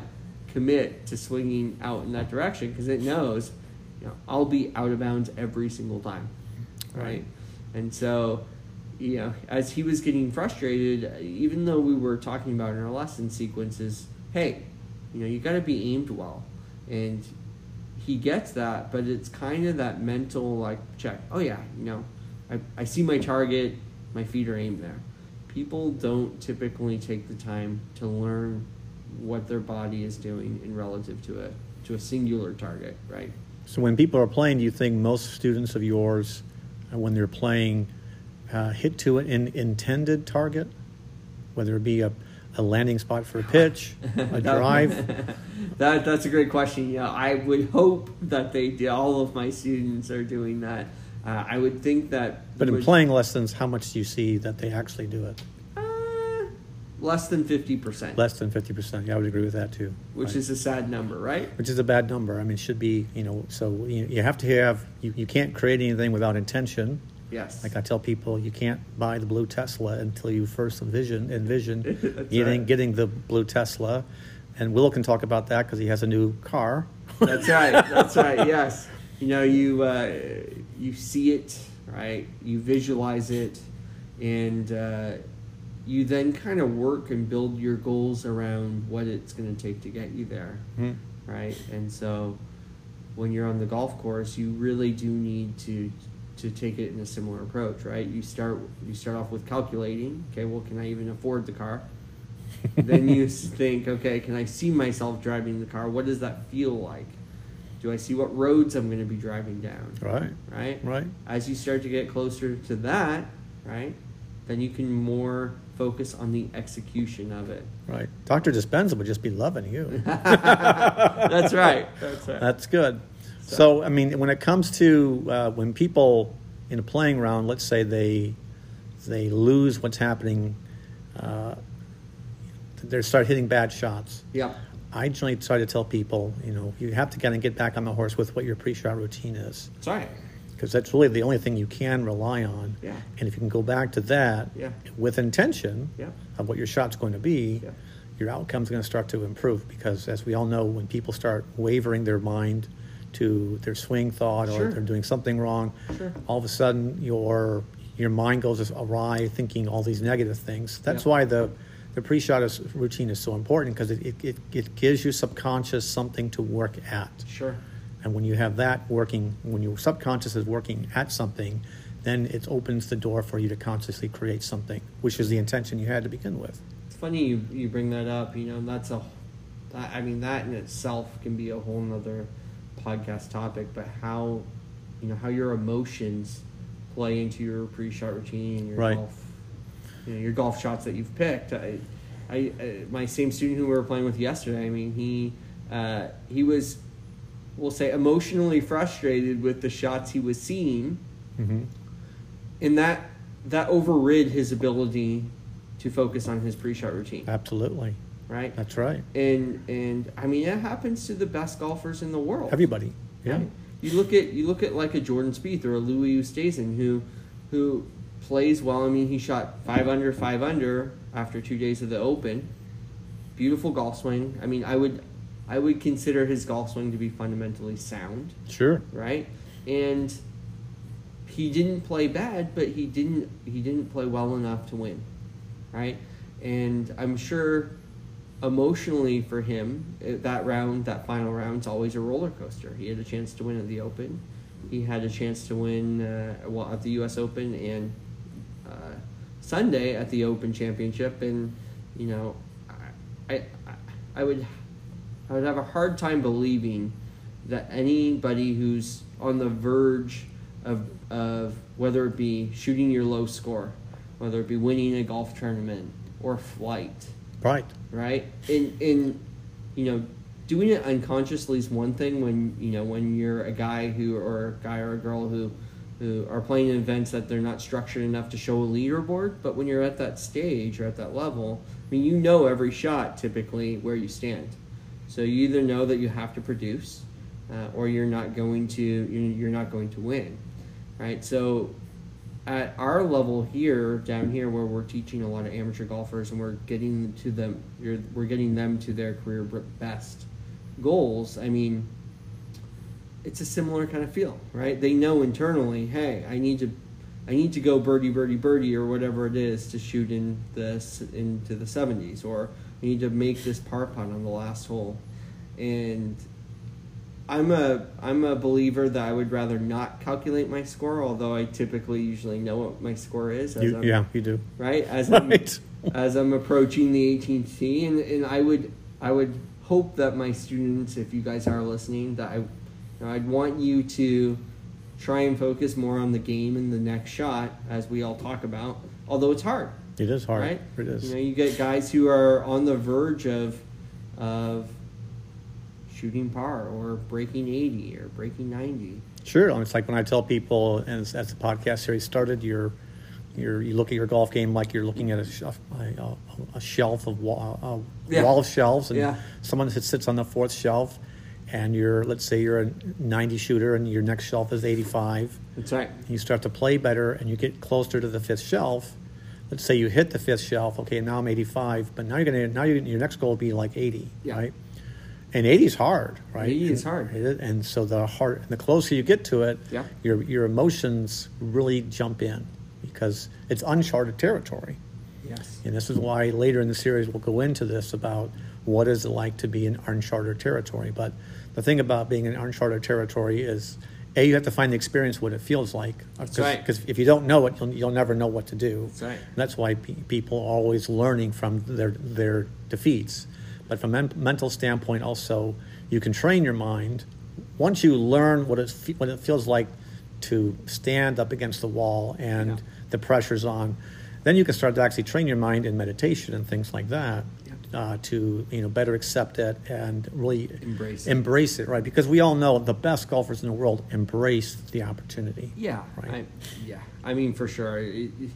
commit to swinging out in that direction because it knows, you know, I'll be out of bounds every single time, right? Right. And so, you know, as he was getting frustrated, even though we were talking about in our lesson sequences, hey, you know, you got to be aimed well, and he gets that, but it's kind of that mental like check. Oh yeah, you know, I, I see my target, my feet are aimed there. People don't typically take the time to learn what their body is doing in relative to a to a singular target, right? So when people are playing, do you think most students of yours, when they're playing, uh, hit to an intended target, whether it be a, a landing spot for a pitch, a drive? that that's a great question. Yeah, I would hope that they do. All of my students are doing that. Uh, I would think that. But in would- playing lessons, how much do you see that they actually do it? Less than fifty percent, Less than fifty percent. Yeah, I would agree with that too. which Right. is a sad number, right? which is a bad number. I mean, it should be you know. So you, you have to have you, you can't create anything without intention. Yes. Like I tell people, you can't buy the blue Tesla until you first envision envision getting right. getting the blue Tesla. And Will can talk about that because he has a new car. That's right. That's right. Yes. You know, you uh, you see it, right? You visualize it, and uh, you then kind of work and build your goals around what it's going to take to get you there, Hmm. right? And so, when you're on the golf course, you really do need to to take it in a similar approach, right? You start you start off with calculating. Okay, well, can I even afford the car? then you think, okay, can I see myself driving the car? What does that feel like? Do I see what roads I'm going to be driving down? Right. Right? Right. As you start to get closer to that, right, then you can more focus on the execution of it. Right. Doctor Dispenza would just be loving you. That's right. That's right. That's good. So, I mean, when it comes to uh, when people in a playing round, let's say they they lose what's happening, uh, they start hitting bad shots. yeah. I generally try to tell people, you know, you have to kind of get back on the horse with what your pre-shot routine is, That's right. Because that's really the only thing you can rely on. Yeah. And if you can go back to that Yeah. with intention Yeah. of what your shot's going to be, Yeah. your outcome's going to start to improve. Because as we all know, when people start wavering their mind to their swing thought or Sure. they're doing something wrong, Sure. all of a sudden your your mind goes awry, thinking all these negative things. That's why the the pre-shot is, routine is so important because it, it, it, it gives you subconscious something to work at. Sure. And when you have that working, when your subconscious is working at something, then it opens the door for you to consciously create something, which is the intention you had to begin with. It's funny you, you bring that up. You know, that's a, I I mean, that in itself can be a whole nother podcast topic. But how, you know, how your emotions play into your pre-shot routine and your Right. golf, you know, your golf shots that you've picked. I, I, uh, my same student who we were playing with yesterday. I mean, he, uh, he was, we'll say, emotionally frustrated with the shots he was seeing Mm-hmm. and that that overrid his ability to focus on his pre-shot routine Absolutely. right That's right. and and i mean it happens to the best golfers in the world Everybody. Yeah. right? you look at you look at like a jordan Spieth or a louis oosthuizen who who plays well i mean he shot five under five under after two days of the open beautiful golf swing i mean i would i would consider his golf swing to be fundamentally sound Sure. right? And he didn't play bad, but he didn't he didn't play well enough to win, right? And I'm sure emotionally for him, eh, that round, that final round, round's always a roller coaster. He had a chance to win at the Open, he had a chance to win uh, well at the U.S. Open and uh, Sunday at the Open Championship, and you know, I, I, I would, I would have a hard time believing that anybody who's on the verge of of whether it be shooting your low score, whether it be winning a golf tournament or flight, Right. right? In in you know, doing it unconsciously is one thing when you know when you're a guy who or a guy or a girl who who are playing in events that they're not structured enough to show a leaderboard. But when you're at that stage or at that level, I mean, you know every shot typically where you stand. So you either know that you have to produce, uh, or you're not going to you're not going to win, right? So at our level here, down here, where we're teaching a lot of amateur golfers and we're getting to them, we're getting them to their career best goals. I mean, it's a similar kind of feel, right? They know internally, hey, I need to, I need to go birdie, birdie, birdie, or whatever it is to shoot in the into the seventies, or I need to make this par putt on the last hole, and I'm a I'm a believer that I would rather not calculate my score, although I typically usually know what my score is. As You, I'm, yeah, you do. Right. As Right. I'm, as I'm approaching the 18th tee, and, and I would I would hope that my students, if you guys are listening, that I you know, I'd want you to try and focus more on the game and the next shot, as we all talk about. Although it's hard, It is hard. right? It is. You know, you get guys who are on the verge of of shooting par or breaking 80 or breaking 90. Sure, and it's like when I tell people, and as, the podcast series started, you're, you're you look at your golf game like you're looking at a shelf, a, a shelf of wall, a Yeah. wall of shelves, and Yeah. someone that sits on the fourth shelf, and you're let's say you're a 90 shooter, and your next shelf is 85. That's right. you start to play better, and you get closer to the fifth shelf. Let's say you hit the fifth shelf. Okay, now I'm 85, but now you're gonna now you're, your next goal will be like 80, Yeah. right? And 80 is hard, right? 80 is hard. And so the hard, and the closer you get to it, Yeah. your your emotions really jump in because it's uncharted territory. Yes. And this is why later in the series we'll go into this about what is it like to be in uncharted territory. But the thing about being in uncharted territory is, a you have to find the experience what it feels like. That's right. Because if you don't know it, you'll, you'll never know what to do. That's right. And that's why pe- people are always learning from their their defeats. But from a men- mental standpoint, also you can train your mind. Once you learn what it fe- what it feels like to stand up against the wall and Yeah. the pressure's on, then you can start to actually train your mind in meditation and things like that. Uh, to you know better accept it and really Embrace it. embrace it, right? Because we all know the best golfers in the world embrace the opportunity. Yeah. Right. I, yeah. I mean, for sure. It- it-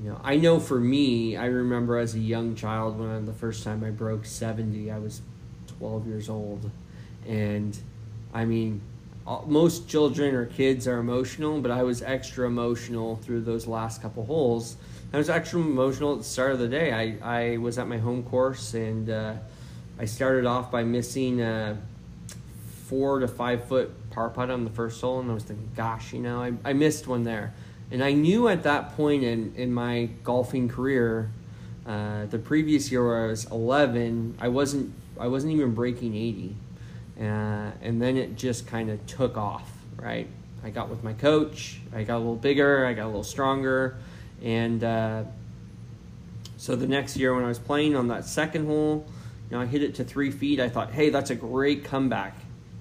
you know, I know for me, I remember as a young child when I, the first time I broke 70, I was 12 years old. And I mean, all- most children or kids are emotional, but I was extra emotional through those last couple holes. I was extra emotional at the start of the day. I, I was at my home course and uh, I started off by missing a four to five foot par putt on the first hole, and I was thinking, gosh, you know, I, I missed one there. And I knew at that point in, in my golfing career, uh, the previous year where I was 11, I wasn't I wasn't even breaking 80, uh, and then it just kind of took off. Right, I got with my coach. I got a little bigger. I got a little stronger, and uh, so the next year when I was playing on that second hole, you know, I hit it to three feet. I thought, hey, that's a great comeback.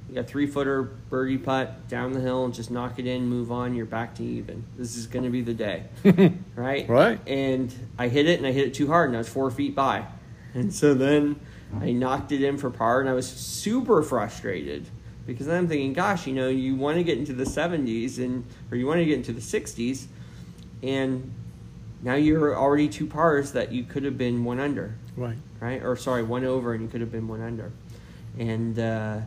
You got three footer birdie putt down the hill and just knock it in, move on. You're back to even. This is going to be the day, right? Right. And I hit it and I hit it too hard and I was four feet by, and so then I knocked it in for par and I was super frustrated because then I'm thinking, gosh, you know, you want to get into the 70s and or you want to get into the 60s, and now you're already two pars that you could have been one under Right. right? Or sorry, one over, and you could have been one under. And uh,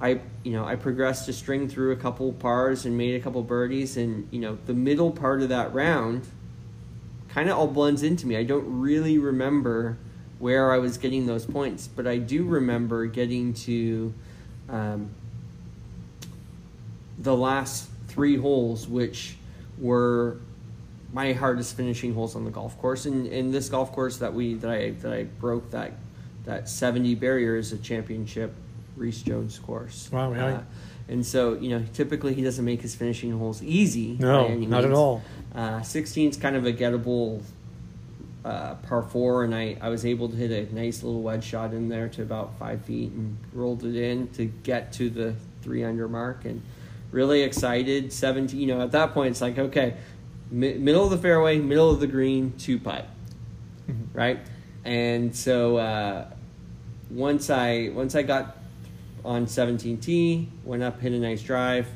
I, you know, I progressed to string through a couple pars and made a couple birdies, and you know, the middle part of that round kind of all blends into me. I don't really remember where I was getting those points, but I do remember getting to um, the last three holes, which were my hardest finishing holes on the golf course. And, and this golf course that we that I that I broke that that seventy barrier is a championship Rees Jones course. Wow, really? Uh, and so you know, typically he doesn't make his finishing holes easy. No, not at all. Uh, is kind of a gettable uh, par four, and I, I was able to hit a nice little wedge shot in there to about five feet and rolled it in to get to the three under mark and really excited. 17, you know, at that point, it's like, okay, mi- middle of the fairway, middle of the green, two putt, right? And so uh, once I once I got on 17T, went up, hit a nice drive,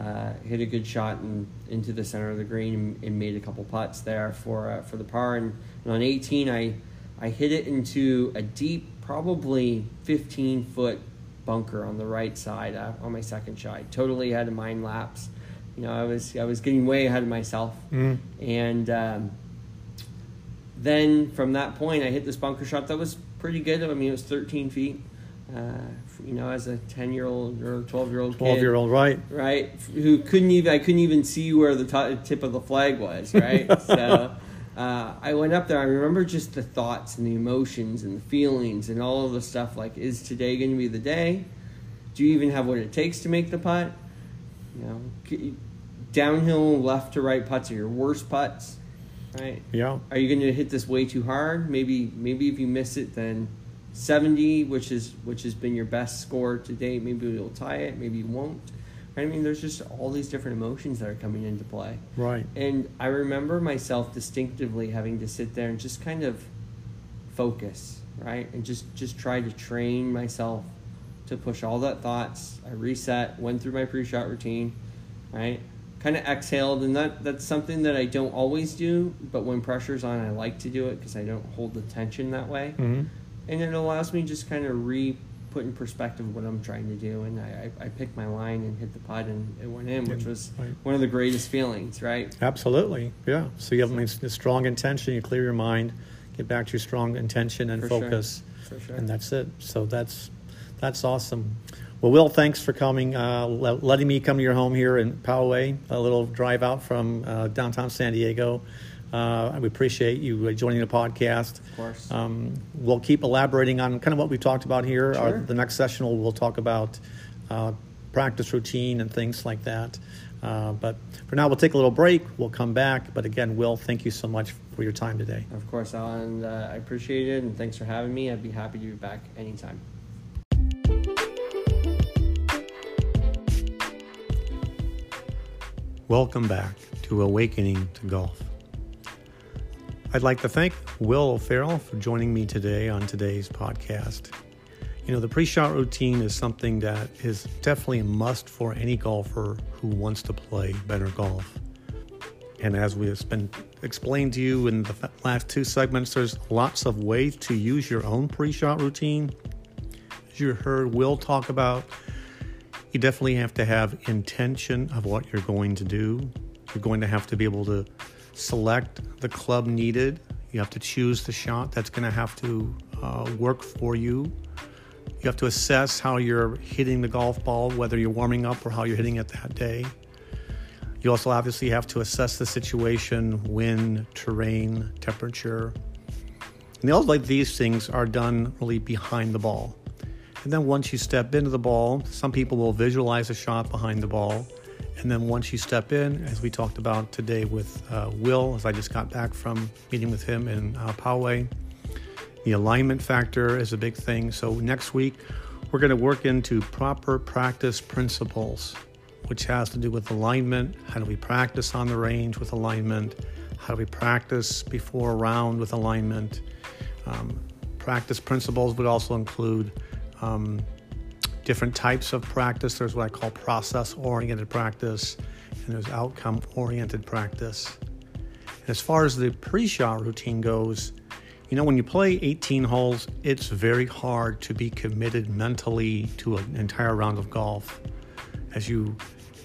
uh, hit a good shot and into the center of the green and, and made a couple putts there for uh, for the par. And, and on 18, I I hit it into a deep, probably 15 foot bunker on the right side uh, on my second shot. I totally had a mind lapse. You know, I was I was getting way ahead of myself, Mm. and um, then from that point, I hit this bunker shot that was pretty good. I mean, it was 13 feet. Uh, you know, as a 10 year old or 12 year old 12 year old, right? right? Who couldn't even I couldn't even see where the top, tip of the flag was, right? so uh, I went up there. I remember just the thoughts and the emotions and the feelings and all of the stuff. Like, is today going to be the day? Do you even have what it takes to make the putt? You know, downhill left to right putts are your worst putts, right? Yeah. Are you going to hit this way too hard? Maybe maybe if you miss it, then 70, which is which has been your best score to date. Maybe you'll tie it. Maybe you won't. I mean, there's just all these different emotions that are coming into play. Right. And I remember myself distinctively having to sit there and just kind of focus, right? And just just try to train myself to push all that thoughts. I reset, went through my pre-shot routine, right? Kind of exhaled, and that that's something that I don't always do, but when pressure's on, I like to do it because I don't hold the tension that way, hmm and it allows me just kind of re put in perspective what I'm trying to do, and I I, I picked my line and hit the putt, and it went in, which was right. one of the greatest feelings, right? Absolutely. Yeah. So you have a a strong intention, you clear your mind, get back to your strong intention and sure. focus. For sure. And that's it. So that's that's awesome. Well, Will, thanks for coming, uh, letting me come to your home here in Poway, a little drive out from uh, downtown San Diego. Uh, we appreciate you uh, joining the podcast. Of course. Um, we'll keep elaborating on kind of what we've talked about here. Uh, Sure. the next session will we'll talk about uh, practice routine and things like that. Uh, but for now, we'll take a little break. We'll come back. But again, Will, thank you so much for your time today. Of course, Alan. Uh, I appreciate it, and thanks for having me. I'd be happy to be back anytime. Welcome back to Awakening to Golf. I'd like to thank Will O'Farrell for joining me today on today's podcast. You know, the pre shot routine is something that is definitely a must for any golfer who wants to play better golf. And as we have been explained to you in the last two segments, there's lots of ways to use your own pre shot routine. As you heard Will talk about, you definitely have to have intention of what you're going to do. You're going to have to be able to select the club needed. You have to choose the shot that's going to have to uh, work for you. You have to assess how you're hitting the golf ball, whether you're warming up or how you're hitting it that day. You also obviously have to assess the situation, wind, terrain, temperature. And all like these things are done really behind the ball. And then once you step into the ball, some people will visualize a shot behind the ball. And then once you step in, as we talked about today with uh, Will, as I just got back from meeting with him in uh, Poway, the alignment factor is a big thing. So next week, we're going to work into proper practice principles, which has to do with alignment. How do we practice on the range with alignment? How do we practice before a round with alignment? Um, practice principles would also include um, different types of practice. There's what I call process oriented practice, and there's outcome oriented practice. And as far as the pre shot routine goes, you know, when you play 18 holes, it's very hard to be committed mentally to an entire round of golf. As you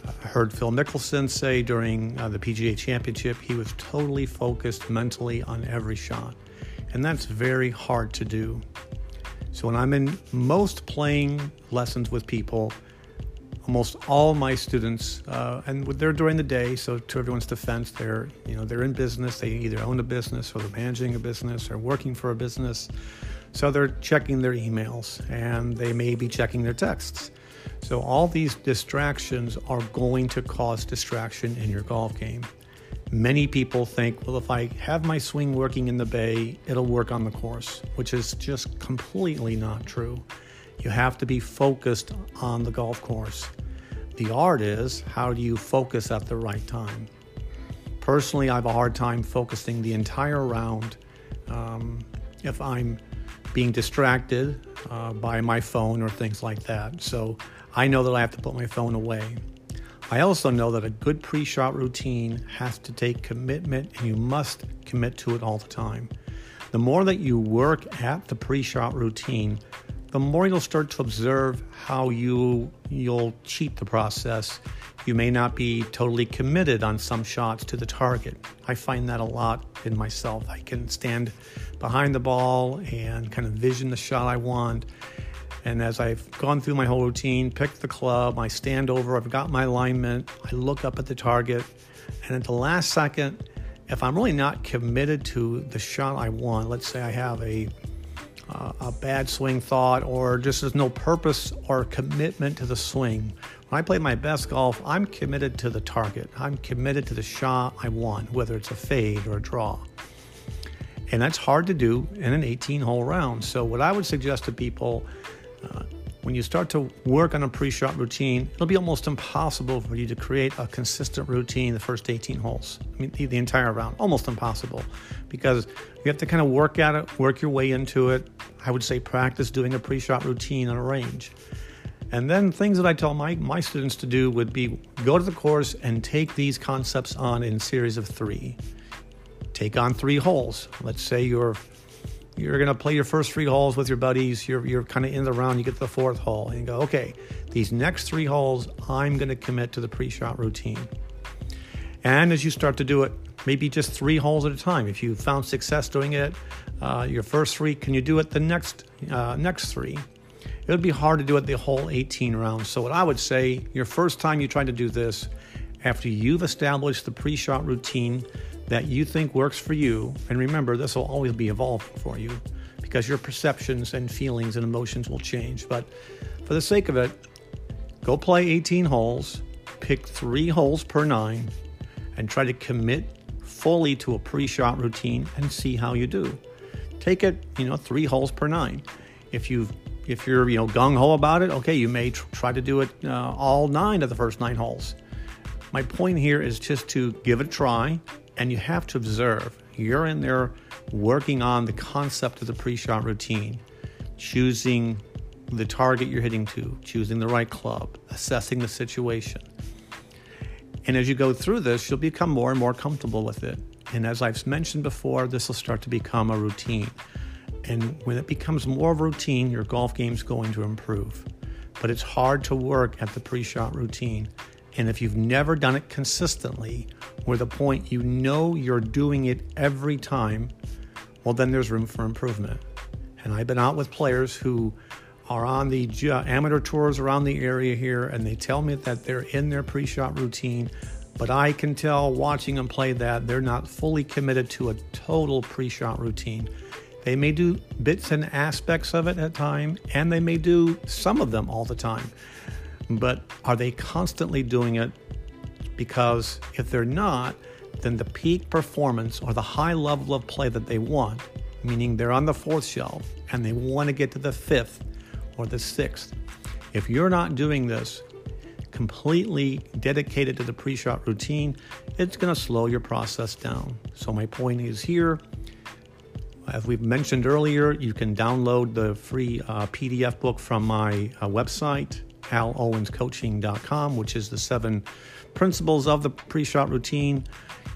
uh, heard Phil Mickelson say during uh, the PGA Championship, he was totally focused mentally on every shot. And that's very hard to do. So when I'm in most playing lessons with people, almost all my students, uh, and they're during the day. So to everyone's defense, they're you know they're in business. They either own a business or they're managing a business or working for a business. So they're checking their emails and they may be checking their texts. So all these distractions are going to cause distraction in your golf game. Many people think, well, if I have my swing working in the bay, it'll work on the course, which is just completely not true. You have to be focused on the golf course. The art is how do you focus at the right time? Personally, I have a hard time focusing the entire round um, if I'm being distracted uh, by my phone or things like that. So I know that I have to put my phone away. I also know that a good pre shot routine has to take commitment and you must commit to it all the time. The more that you work at the pre shot routine, the more you'll start to observe how you you'll cheat the process. You may not be totally committed on some shots to the target. I find that a lot in myself. I can stand behind the ball and kind of vision the shot I want. And as I've gone through my whole routine, picked the club, I stand over, I've got my alignment, I look up at the target, and at the last second, if I'm really not committed to the shot I want, let's say I have a uh, a bad swing thought or just there's no purpose or commitment to the swing. When I play my best golf, I'm committed to the target. I'm committed to the shot I want, whether it's a fade or a draw. And that's hard to do in an 18 hole round. So, what I would suggest to people when you start to work on a pre shot routine, it'll be almost impossible for you to create a consistent routine the first 18 holes. I mean, the, the entire round, almost impossible because you have to kind of work at it, work your way into it. I would say practice doing a pre shot routine on a range. And then things that I tell my, my students to do would be go to the course and take these concepts on in series of three. Take on three holes. Let's say you're you're going to play your first three holes with your buddies. You're, you're kind of in the round. You get to the fourth hole and you go, okay, these next three holes, I'm going to commit to the pre shot routine. And as you start to do it, maybe just three holes at a time. If you found success doing it, uh, your first three, can you do it the next uh, next three? It would be hard to do it the whole 18 rounds. So what I would say, your first time you try to do this, after you've established the pre-shot routine that you think works for you, and remember, this will always be evolving for you because your perceptions and feelings and emotions will change. But for the sake of it, go play 18 holes, pick three holes per nine, and try to commit fully to a pre-shot routine and see how you do. Take it, you know, three holes per nine. If you if you're you know gung ho about it, okay, you may tr- try to do it uh, all nine of the first nine holes. My point here is just to give it a try, and you have to observe. You're in there working on the concept of the pre-shot routine, choosing the target you're hitting to, choosing the right club, assessing the situation. And as you go through this, you'll become more and more comfortable with it. And as I've mentioned before, this will start to become a routine. And when it becomes more of a routine, your golf game's going to improve. But it's hard to work at the pre shot routine. And if you've never done it consistently, where the point you know you're doing it every time, well, then there's room for improvement. And I've been out with players who are on the amateur tours around the area here, and they tell me that they're in their pre shot routine. But I can tell watching them play that they're not fully committed to a total pre shot routine. They may do bits and aspects of it at time, and they may do some of them all the time. But are they constantly doing it? Because if they're not, then the peak performance or the high level of play that they want, meaning they're on the fourth shelf and they want to get to the fifth, or the sixth. If you're not doing this completely dedicated to the pre shot routine, it's going to slow your process down. So, my point is here. As we've mentioned earlier, you can download the free uh, PDF book from my uh, website, alowenscoaching.com, which is the seven principles of the pre shot routine.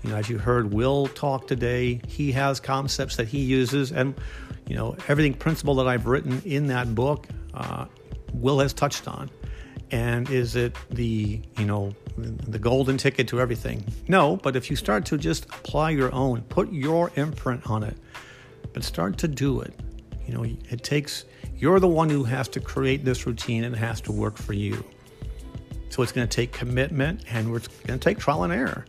You know, as you heard Will talk today, he has concepts that he uses, and you know, everything principle that I've written in that book uh, Will has touched on. And is it the, you know, the golden ticket to everything? No, but if you start to just apply your own, put your imprint on it, but start to do it. You know, it takes, you're the one who has to create this routine and it has to work for you. So it's going to take commitment and it's going to take trial and error.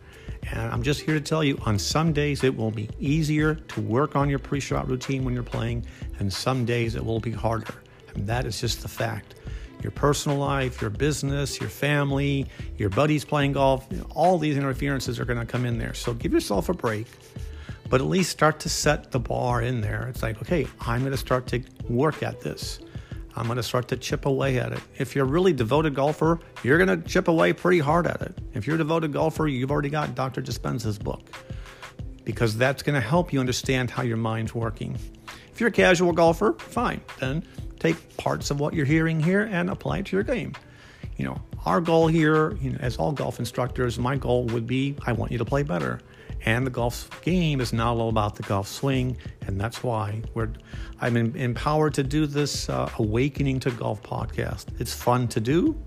And I'm just here to tell you on some days it will be easier to work on your pre shot routine when you're playing, and some days it will be harder. And that is just the fact. your personal life, your business, your family, your buddies playing golf. You know, all these interferences are going to come in there. So give yourself a break, but at least start to set the bar in there. It's like, okay, I'm going to start to work at this. I'm going to start to chip away at it. If you're a really devoted golfer, you're going to chip away pretty hard at it. If you're a devoted golfer, you've already got Dr. Dispenza's book because that's going to help you understand how your mind's working. If you're a casual golfer, fine. Then take parts of what you're hearing here and apply it to your game. You know, our goal here, you know, as all golf instructors, my goal would be I want you to play better. And the golf game is now all about the golf swing, and that's why I'm empowered to do this uh, Awakening to Golf podcast. It's fun to do.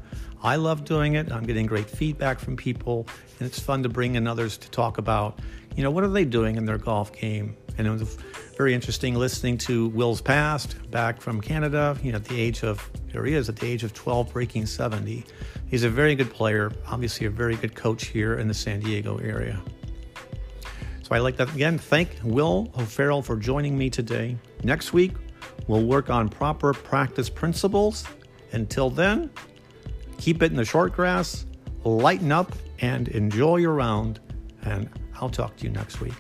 I love doing it. I'm getting great feedback from people, and it's fun to bring in others to talk about, you know, what are they doing in their golf game? And it was very interesting listening to Will's past back from Canada, you know, at the age of, there he is, at the age of 12, breaking 70. He's a very good player, obviously a very good coach here in the San Diego area. So I'd like that again. Thank Will O'Farrell for joining me today. Next week, we'll work on proper practice principles. Until then, keep it in the short grass, lighten up, and enjoy your round. And I'll talk to you next week.